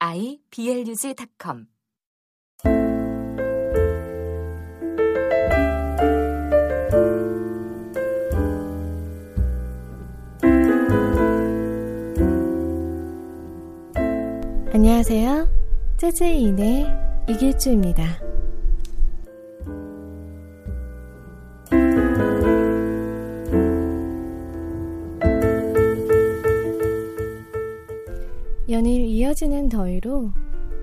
iblog.com 안녕하세요. 재즈인의 이길주입니다. 연일 이어지는 더위로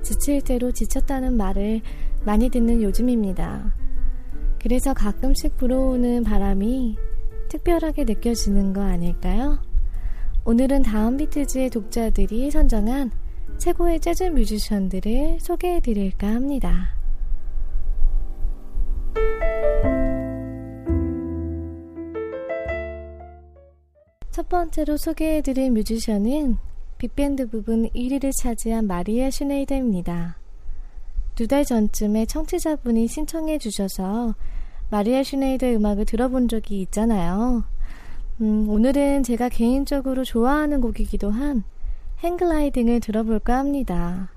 지칠 대로 지쳤다는 말을 많이 듣는 요즘입니다. 그래서 가끔씩 불어오는 바람이 특별하게 느껴지는 거 아닐까요? 오늘은 다음 비트즈의 독자들이 선정한 최고의 재즈 뮤지션들을 소개해 드릴까 합니다. 첫 번째로 소개해 드릴 뮤지션은 빅밴드 부분 1위를 차지한 마리아 슈네이더입니다. 두 달 전쯤에 청취자분이 신청해 주셔서 마리아 슈네이더 음악을 들어본 적이 있잖아요. 음, 오늘은 제가 개인적으로 좋아하는 곡이기도 한 행글라이딩을 들어볼까 합니다.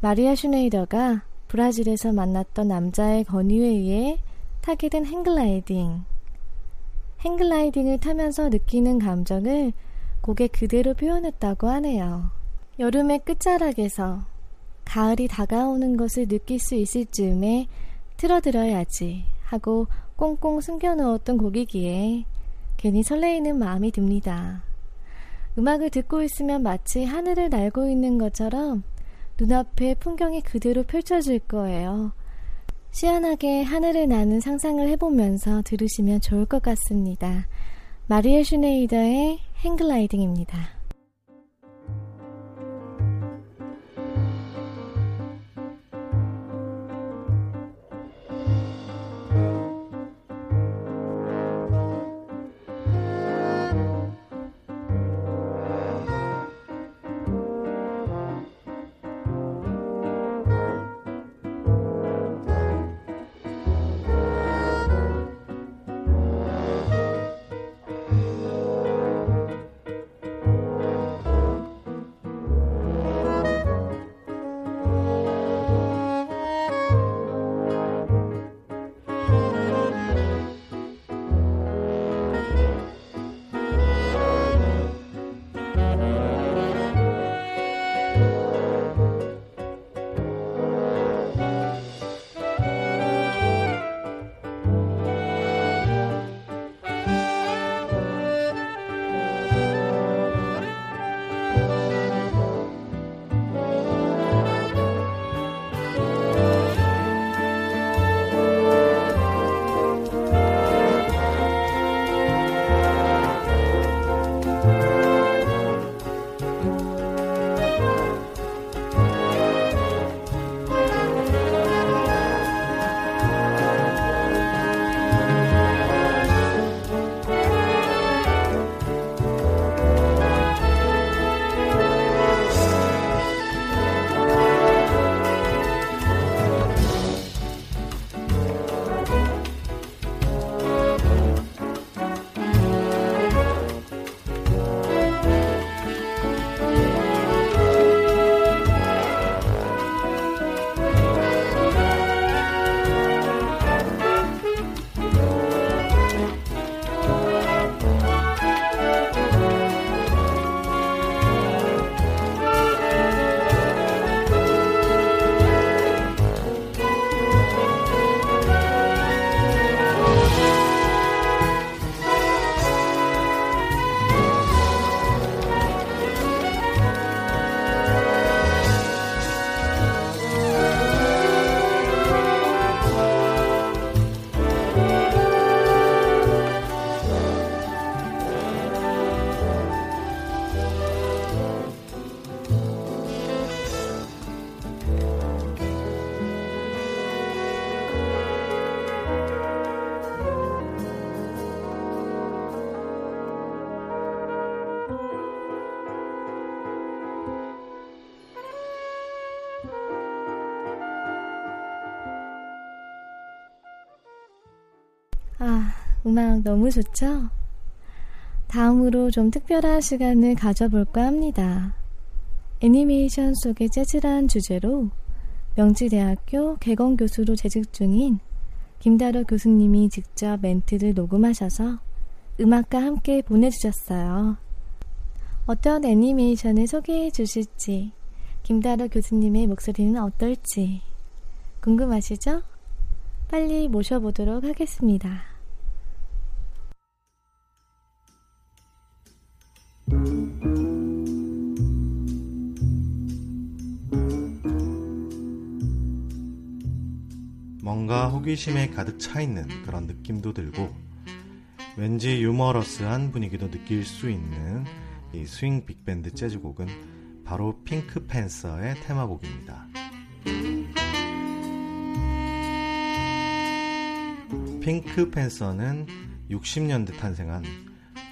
마리아 슈네이더가 브라질에서 만났던 남자의 권유에 의해 타게 된 행글라이딩. 행글라이딩을 타면서 느끼는 감정을 곡에 그대로 표현했다고 하네요. 여름의 끝자락에서 가을이 다가오는 것을 느낄 수 있을 즈음에 틀어들어야지 하고 꽁꽁 숨겨놓았던 곡이기에 괜히 설레이는 마음이 듭니다. 음악을 듣고 있으면 마치 하늘을 날고 있는 것처럼 눈앞에 풍경이 그대로 펼쳐질 거예요. 시원하게 하늘을 나는 상상을 해보면서 들으시면 좋을 것 같습니다. 마리아 슈네이더의 행글라이딩입니다. 음악 너무 좋죠? 다음으로 좀 특별한 시간을 가져볼까 합니다. 애니메이션 속의 재즈란 주제로 명지대학교 개건 교수로 재직 중인 김다로 교수님이 직접 멘트를 녹음하셔서 음악과 함께 보내주셨어요. 어떤 애니메이션을 소개해 주실지, 김다로 교수님의 목소리는 어떨지 궁금하시죠? 빨리 모셔보도록 하겠습니다. 뭔가 호기심에 가득 차 있는 그런 느낌도 들고 왠지 유머러스한 분위기도 느낄 수 있는 이 스윙 빅밴드 재즈곡은 바로 핑크 팬서의 테마곡입니다. 핑크 팬서는 60년대 탄생한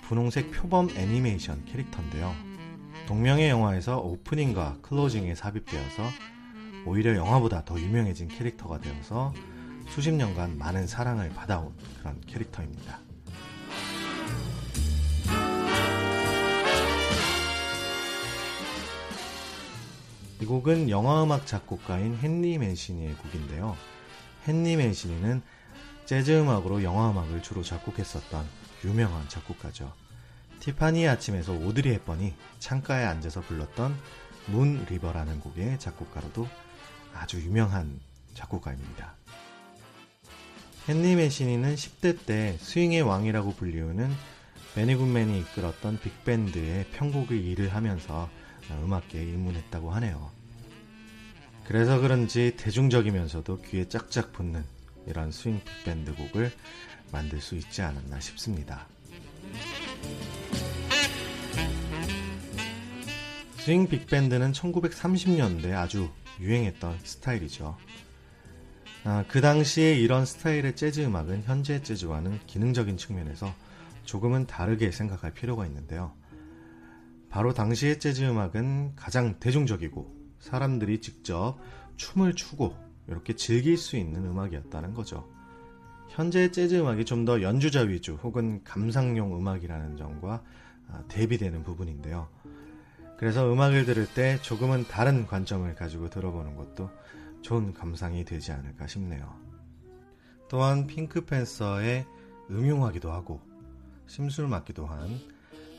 분홍색 표범 애니메이션 캐릭터인데요. 동명의 영화에서 오프닝과 클로징에 삽입되어서 오히려 영화보다 더 유명해진 캐릭터가 되어서 수십 년간 많은 사랑을 받아온 그런 캐릭터입니다. 이 곡은 영화음악 작곡가인 헨리 맨시니의 곡인데요. 헨리 맨시니는 재즈 음악으로 영화음악을 주로 작곡했었던 유명한 작곡가죠. 티파니 아침에서 오드리 헵번이 창가에 앉아서 불렀던 Moon River라는 곡의 작곡가로도 아주 유명한 작곡가입니다. 헨리 맨시니는 10대 때 스윙의 왕이라고 불리우는 베니 굿맨이 이끌었던 빅밴드의 편곡을 일을 하면서 음악계에 입문했다고 하네요. 그래서 그런지 대중적이면서도 귀에 짝짝 붙는 이런 스윙 빅밴드 곡을 만들 수 있지 않았나 싶습니다. 스윙 빅밴드는 1930년대 아주 유행했던 스타일이죠. 아, 그 당시에 이런 스타일의 재즈 음악은 현재 재즈와는 기능적인 측면에서 조금은 다르게 생각할 필요가 있는데요. 바로 당시의 재즈 음악은 가장 대중적이고 사람들이 직접 춤을 추고 이렇게 즐길 수 있는 음악이었다는 거죠. 현재 재즈 음악이 좀 더 연주자 위주 혹은 감상용 음악이라는 점과 아, 대비되는 부분인데요. 그래서 음악을 들을 때 조금은 다른 관점을 가지고 들어보는 것도 좋은 감상이 되지 않을까 싶네요. 또한 핑크팬서의 음흉하기도 하고 심술 맞기도 한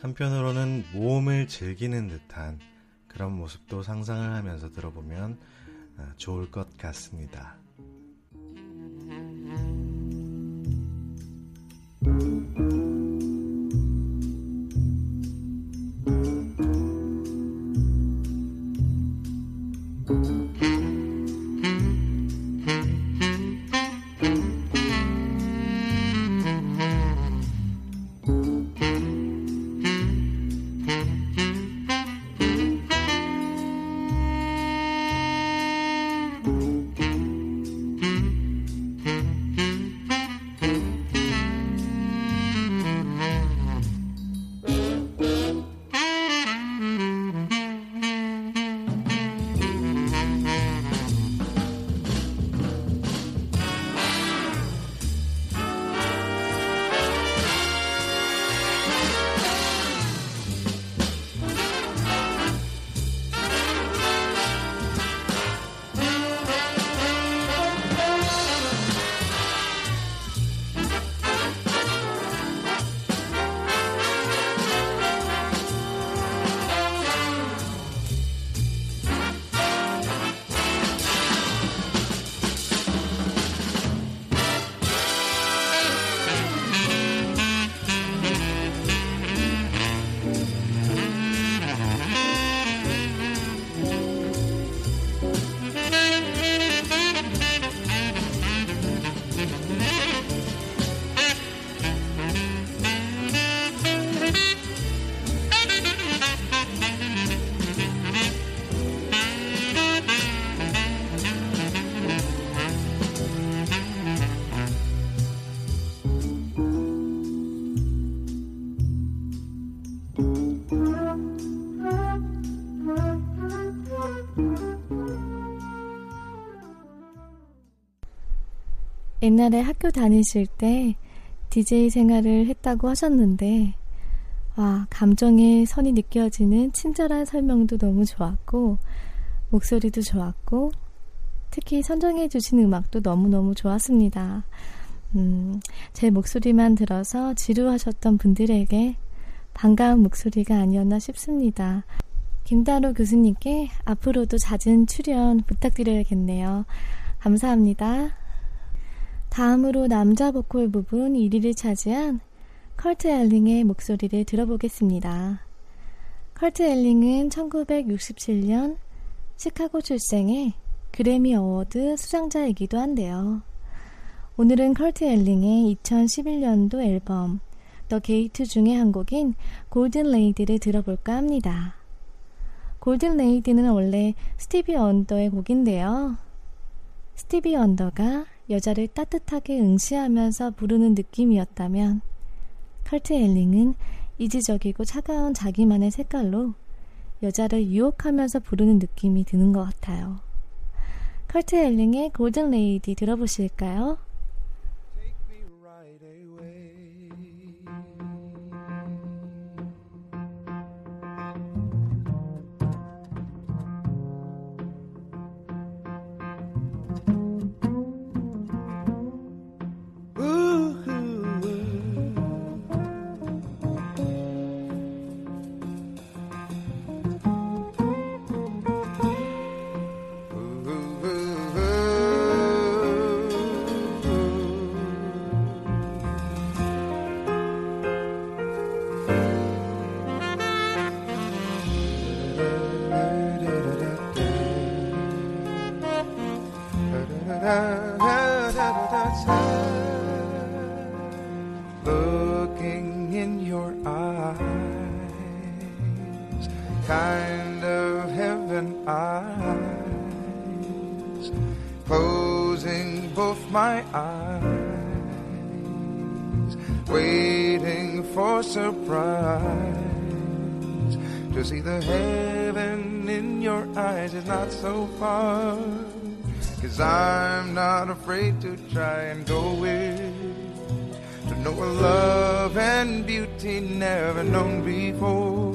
한편으로는 모험을 즐기는 듯한 그런 모습도 상상을 하면서 들어보면 아, 좋을 것 같습니다. 옛날에 학교 다니실 때 DJ 생활을 했다고 하셨는데, 와, 감정의 선이 느껴지는 친절한 설명도 너무 좋았고, 목소리도 좋았고, 특히 선정해 주신 음악도 너무너무 좋았습니다. 음, 제 목소리만 들어서 지루하셨던 분들에게 반가운 목소리가 아니었나 싶습니다. 김다로 교수님께 앞으로도 잦은 출연 부탁드려야겠네요. 감사합니다. 다음으로 남자 보컬 부분 1위를 차지한 커트 엘링의 목소리를 들어보겠습니다. 커트 엘링은 1967년 시카고 출생의 그래미 어워드 수상자이기도 한데요. 오늘은 커트 엘링의 2011년도 앨범 The Gate 중의 한 곡인 Golden Lady를 들어볼까 합니다. Golden Lady는 원래 스티비 원더의 곡인데요. 스티비 원더가 여자를 따뜻하게 응시하면서 부르는 느낌이었다면 커트 엘링은 이지적이고 차가운 자기만의 색깔로 여자를 유혹하면서 부르는 느낌이 드는 것 같아요. 커트 엘링의 Golden Lady 들어보실까요? So far. Cause I'm not afraid to try and go with To know a love and beauty never known before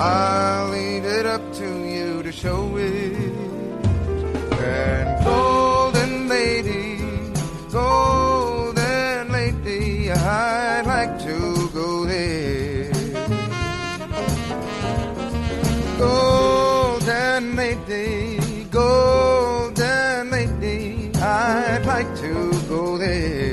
I'll leave it up to you to show it And golden lady, golden lady I'd like to lady, golden lady, I'd like to go there.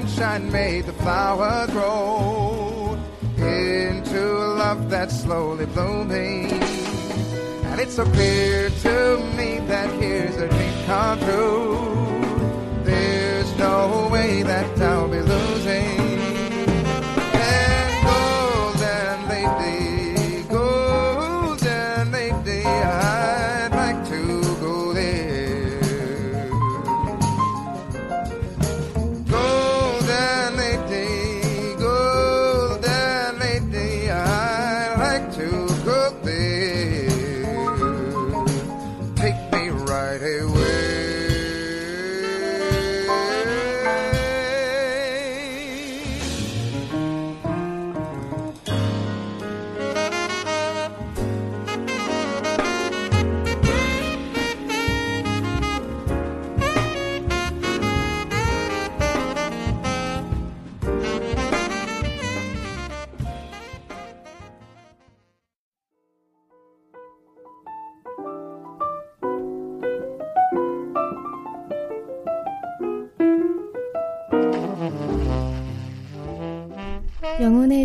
Sunshine made the flower grow into a love that's slowly blooming. And it's so clear to me that here's a dream come true. There's no way that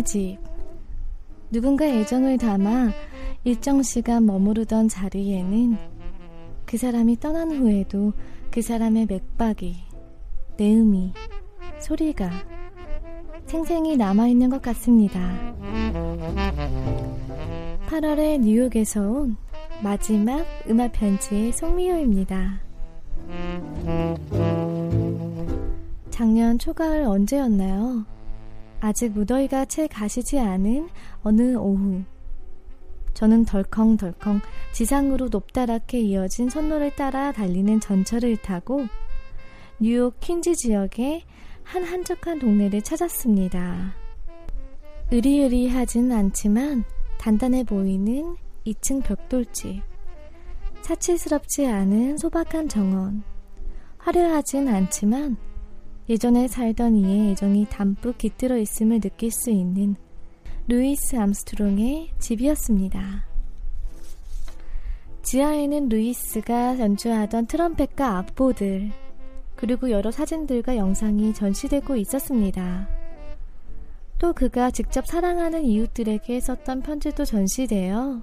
집. 누군가 애정을 담아 일정 시간 머무르던 자리에는 그 사람이 떠난 후에도 그 사람의 맥박이, 내음이, 소리가 생생히 남아있는 것 같습니다. 8월에 뉴욕에서 온 마지막 음악 편지의 송미호입니다. 작년 초가을 언제였나요? 아직 무더위가 채 가시지 않은 어느 오후. 저는 덜컹덜컹 지상으로 높다랗게 이어진 선로를 따라 달리는 전철을 타고 뉴욕 퀸즈 지역의 한 한적한 동네를 찾았습니다. 으리으리하진 않지만 단단해 보이는 2층 벽돌집. 사치스럽지 않은 소박한 정원. 화려하진 않지만 예전에 살던 이의 애정이 담뿍 깃들어 있음을 느낄 수 있는 루이스 암스트롱의 집이었습니다. 지하에는 루이스가 연주하던 트럼펫과 악보들, 그리고 여러 사진들과 영상이 전시되고 있었습니다. 또 그가 직접 사랑하는 이웃들에게 썼던 편지도 전시되어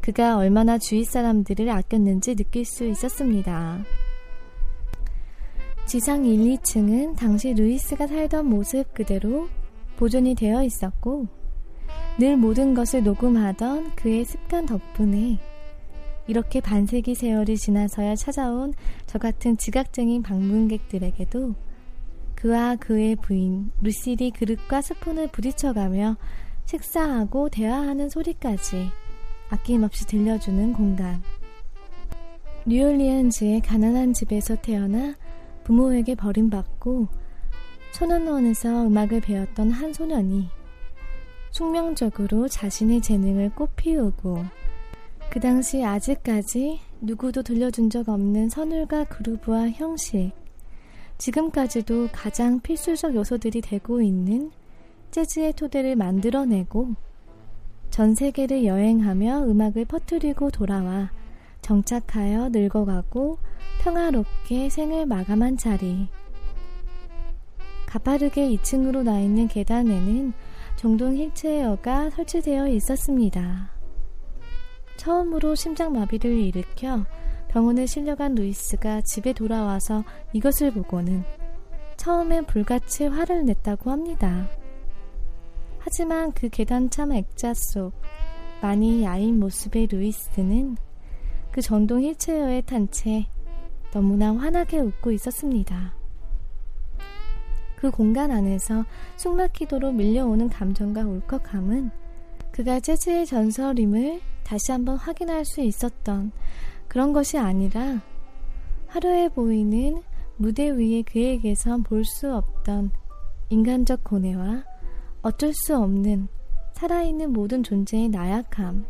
그가 얼마나 주위 사람들을 아꼈는지 느낄 수 있었습니다. 지상 1, 2층은 당시 루이스가 살던 모습 그대로 보존이 되어 있었고 늘 모든 것을 녹음하던 그의 습관 덕분에 이렇게 반세기 세월이 지나서야 찾아온 저 같은 지각쟁인 방문객들에게도 그와 그의 부인 루시리 그릇과 스푼을 부딪혀가며 식사하고 대화하는 소리까지 아낌없이 들려주는 공간. 뉴올리언즈의 가난한 집에서 태어나 부모에게 버림받고 천원원에서 음악을 배웠던 한 소년이 숙명적으로 자신의 재능을 꽃피우고 그 당시 아직까지 누구도 들려준 적 없는 선율과 그루브와 형식, 지금까지도 가장 필수적 요소들이 되고 있는 재즈의 토대를 만들어내고 전 세계를 여행하며 음악을 퍼뜨리고 돌아와 정착하여 늙어가고 평화롭게 생을 마감한 자리. 가파르게 2층으로 나 있는 계단에는 종동 힐체어가 설치되어 있었습니다. 처음으로 심장마비를 일으켜 병원에 실려간 루이스가 집에 돌아와서 이것을 보고는 처음엔 불같이 화를 냈다고 합니다. 하지만 그 계단 참 액자 속 많이 야인 모습의 루이스는 그 전동 힐체어에 탄 채 너무나 환하게 웃고 있었습니다. 그 공간 안에서 숨막히도록 밀려오는 감정과 울컥함은 그가 재즈의 전설임을 다시 한번 확인할 수 있었던 그런 것이 아니라 화려해 보이는 무대 위에 그에게선 볼 수 없던 인간적 고뇌와 어쩔 수 없는 살아있는 모든 존재의 나약함,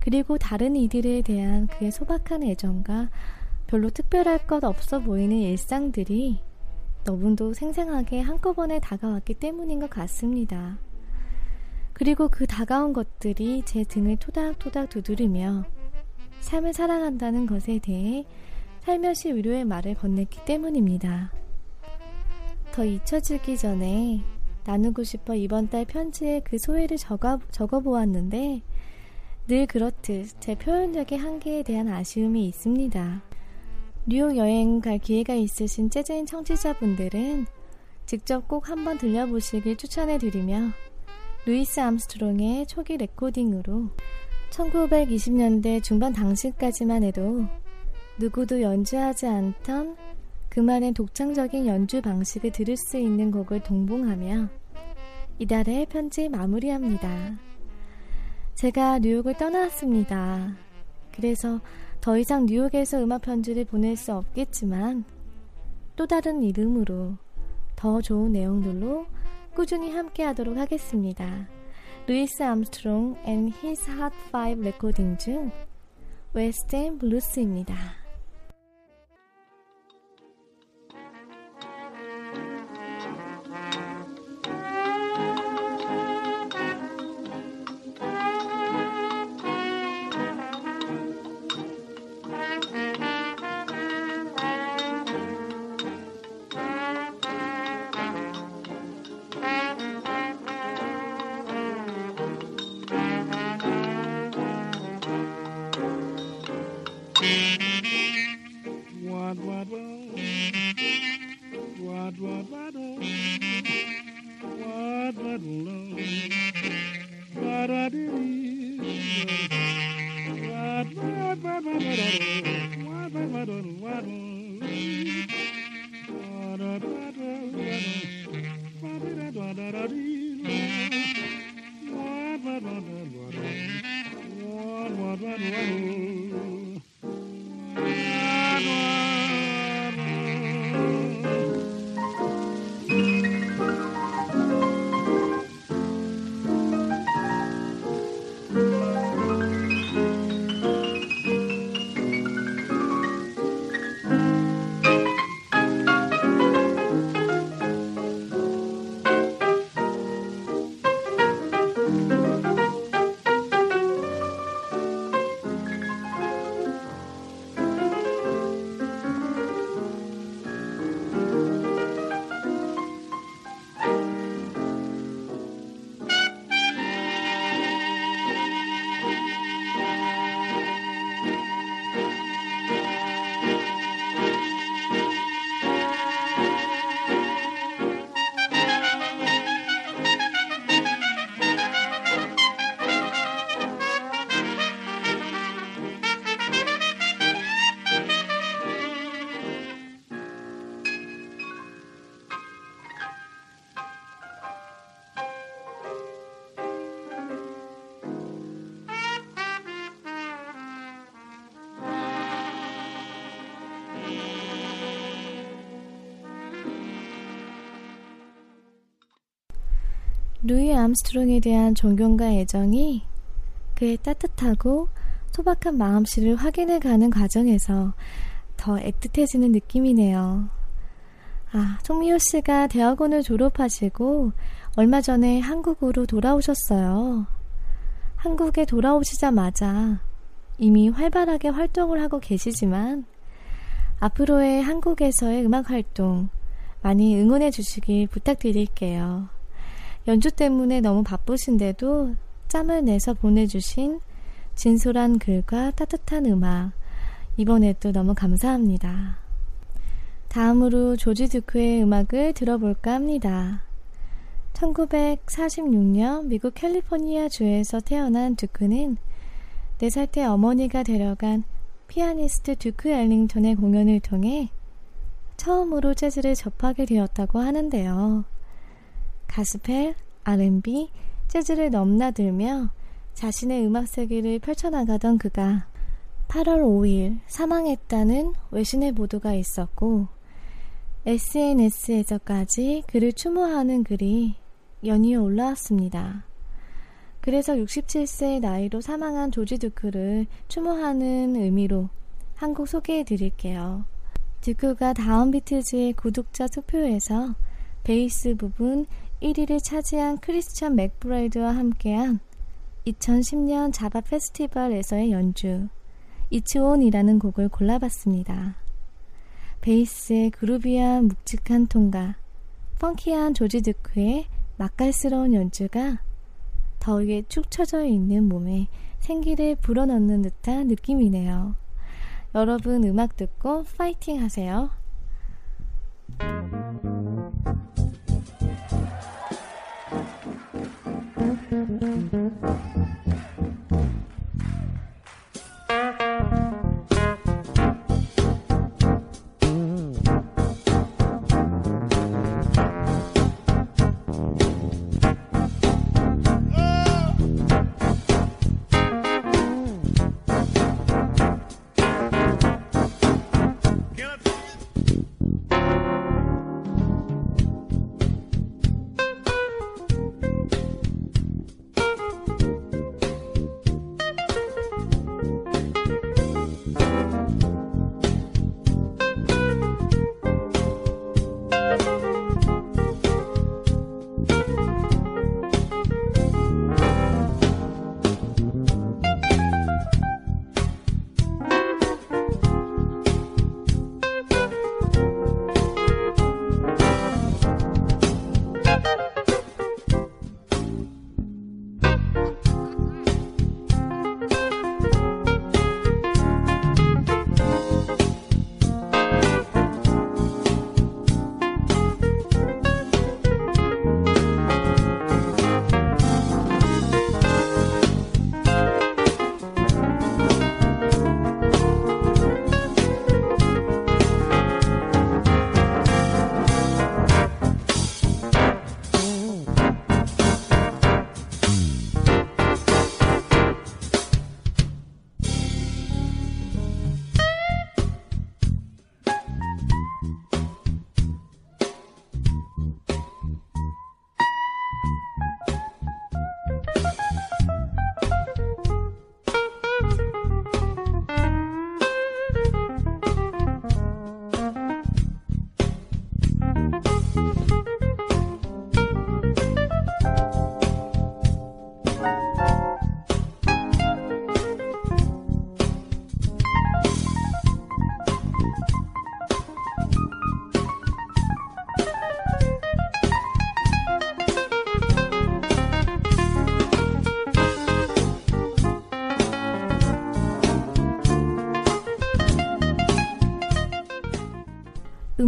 그리고 다른 이들에 대한 그의 소박한 애정과 별로 특별할 것 없어 보이는 일상들이 너무도 생생하게 한꺼번에 다가왔기 때문인 것 같습니다. 그리고 그 다가온 것들이 제 등을 토닥토닥 두드리며 삶을 살아간다는 것에 대해 살며시 위로의 말을 건넸기 때문입니다. 더 잊혀지기 전에 나누고 싶어 이번 달 편지에 그 소회를 적어, 적어보았는데 늘 그렇듯 제 표현력의 한계에 대한 아쉬움이 있습니다. 뉴욕 여행 갈 기회가 있으신 재즈인 청취자분들은 직접 꼭 한번 들려보시길 추천해드리며 루이스 암스트롱의 초기 레코딩으로 1920년대 중반 당시까지만 해도 누구도 연주하지 않던 그만의 독창적인 연주 방식을 들을 수 있는 곡을 동봉하며 이달의 편지 마무리합니다. 제가 뉴욕을 떠나왔습니다. 그래서 더 이상 뉴욕에서 음악 편지를 보낼 수 없겠지만 또 다른 이름으로 더 좋은 내용들로 꾸준히 함께 하도록 하겠습니다. 루이스 암스트롱 and His Hot 5 레코딩 중 West End Blues입니다. Wahoo! 암스트롱에 대한 존경과 애정이 그의 따뜻하고 소박한 마음씨를 확인해가는 과정에서 더 애틋해지는 느낌이네요. 아, 송미호 씨가 대학원을 졸업하시고 얼마 전에 한국으로 돌아오셨어요. 한국에 돌아오시자마자 이미 활발하게 활동을 하고 계시지만 앞으로의 한국에서의 음악 활동 많이 응원해 주시길 부탁드릴게요. 연주 때문에 너무 바쁘신데도 짬을 내서 보내주신 진솔한 글과 따뜻한 음악 이번에도 너무 감사합니다. 다음으로 조지 듀크의 음악을 들어볼까 합니다. 1946년 미국 캘리포니아 주에서 태어난 듀크는 4살 때 어머니가 데려간 피아니스트 듀크 엘링턴의 공연을 통해 처음으로 재즈를 접하게 되었다고 하는데요. 가스펠, R&B, 재즈를 넘나들며 자신의 음악 세계를 펼쳐나가던 그가 8월 5일 사망했다는 외신의 보도가 있었고 SNS에서까지 그를 추모하는 글이 연이어 올라왔습니다. 그래서 67세의 나이로 사망한 조지 듀크를 추모하는 의미로 한 곡 소개해 드릴게요. 듀크가 다운비트지의 구독자 투표에서 베이스 부분 1위를 차지한 크리스천 맥브라이드와 함께한 2010년 자바 페스티벌에서의 연주 It's On이라는 곡을 골라봤습니다. 베이스의 groovy한 묵직한 톤과 펑키한 조지 듀크의 맛깔스러운 연주가 더위에 축 처져 있는 몸에 생기를 불어넣는 듯한 느낌이네요. 여러분 음악 듣고 파이팅 하세요. Thank you.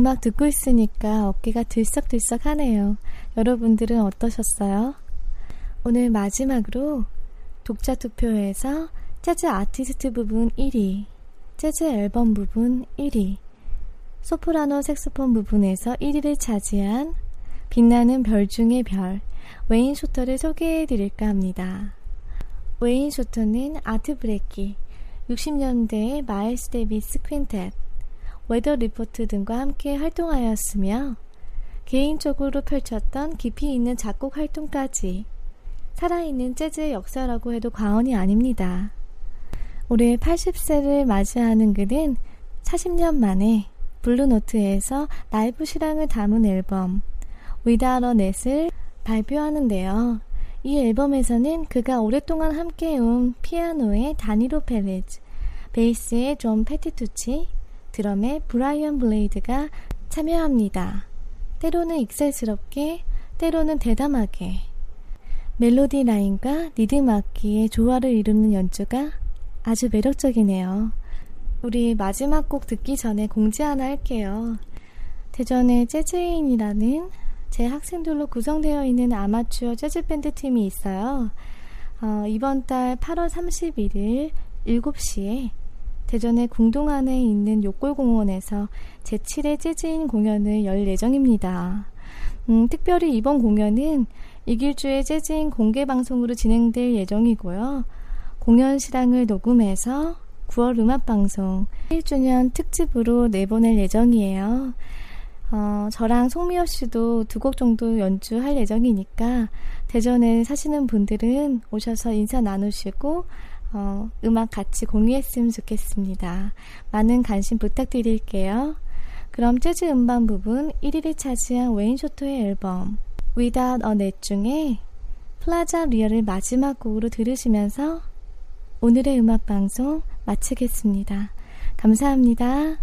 음악 듣고 있으니까 어깨가 들썩들썩 하네요. 여러분들은 어떠셨어요? 오늘 마지막으로 독자 투표에서 재즈 아티스트 부분 1위, 재즈 앨범 부분 1위, 소프라노 색소폰 부분에서 1위를 차지한 빛나는 별 중의 별, 웨인 쇼터를 소개해 드릴까 합니다. 웨인 쇼터는 아트 블레이키, 60년대의 마일스 데비스 퀸텟, 웨더 리포트 등과 함께 활동하였으며 개인적으로 펼쳤던 깊이 있는 작곡 활동까지 살아있는 재즈의 역사라고 해도 과언이 아닙니다. 올해 80세를 맞이하는 그는 40년 만에 블루노트에서 라이브 실황을 담은 앨범 a Net을 발표하는데요. 이 앨범에서는 그가 오랫동안 함께해온 피아노의 다닐로 페레즈, 베이스의 존 페티투치, 드럼의 브라이언 블레이드가 참여합니다. 때로는 익살스럽게, 때로는 대담하게, 멜로디 라인과 리듬 악기의 조화를 이루는 연주가 아주 매력적이네요. 우리 마지막 곡 듣기 전에 공지 하나 할게요. 대전의 재즈인이라는 제 학생들로 구성되어 있는 아마추어 재즈밴드 팀이 있어요. 어, 이번 달 8월 31일 7시에 대전의 궁동 안에 있는 욕골공원에서 제7회 재즈인 공연을 열 예정입니다. 음, 특별히 이번 공연은 이길주의 재즈인 공개 방송으로 진행될 예정이고요. 공연 실황을 녹음해서 9월 음악방송 1주년 특집으로 내보낼 예정이에요. 어, 저랑 송미호 씨도 두 곡 정도 연주할 예정이니까 대전에 사시는 분들은 오셔서 인사 나누시고 어, 음악 같이 공유했으면 좋겠습니다. 많은 관심 부탁드릴게요. 그럼 재즈 음반 부분 1위를 차지한 웨인 쇼터의 앨범 Without a Net 중에 Plaza Real을 마지막 곡으로 들으시면서 오늘의 음악 방송 마치겠습니다. 감사합니다.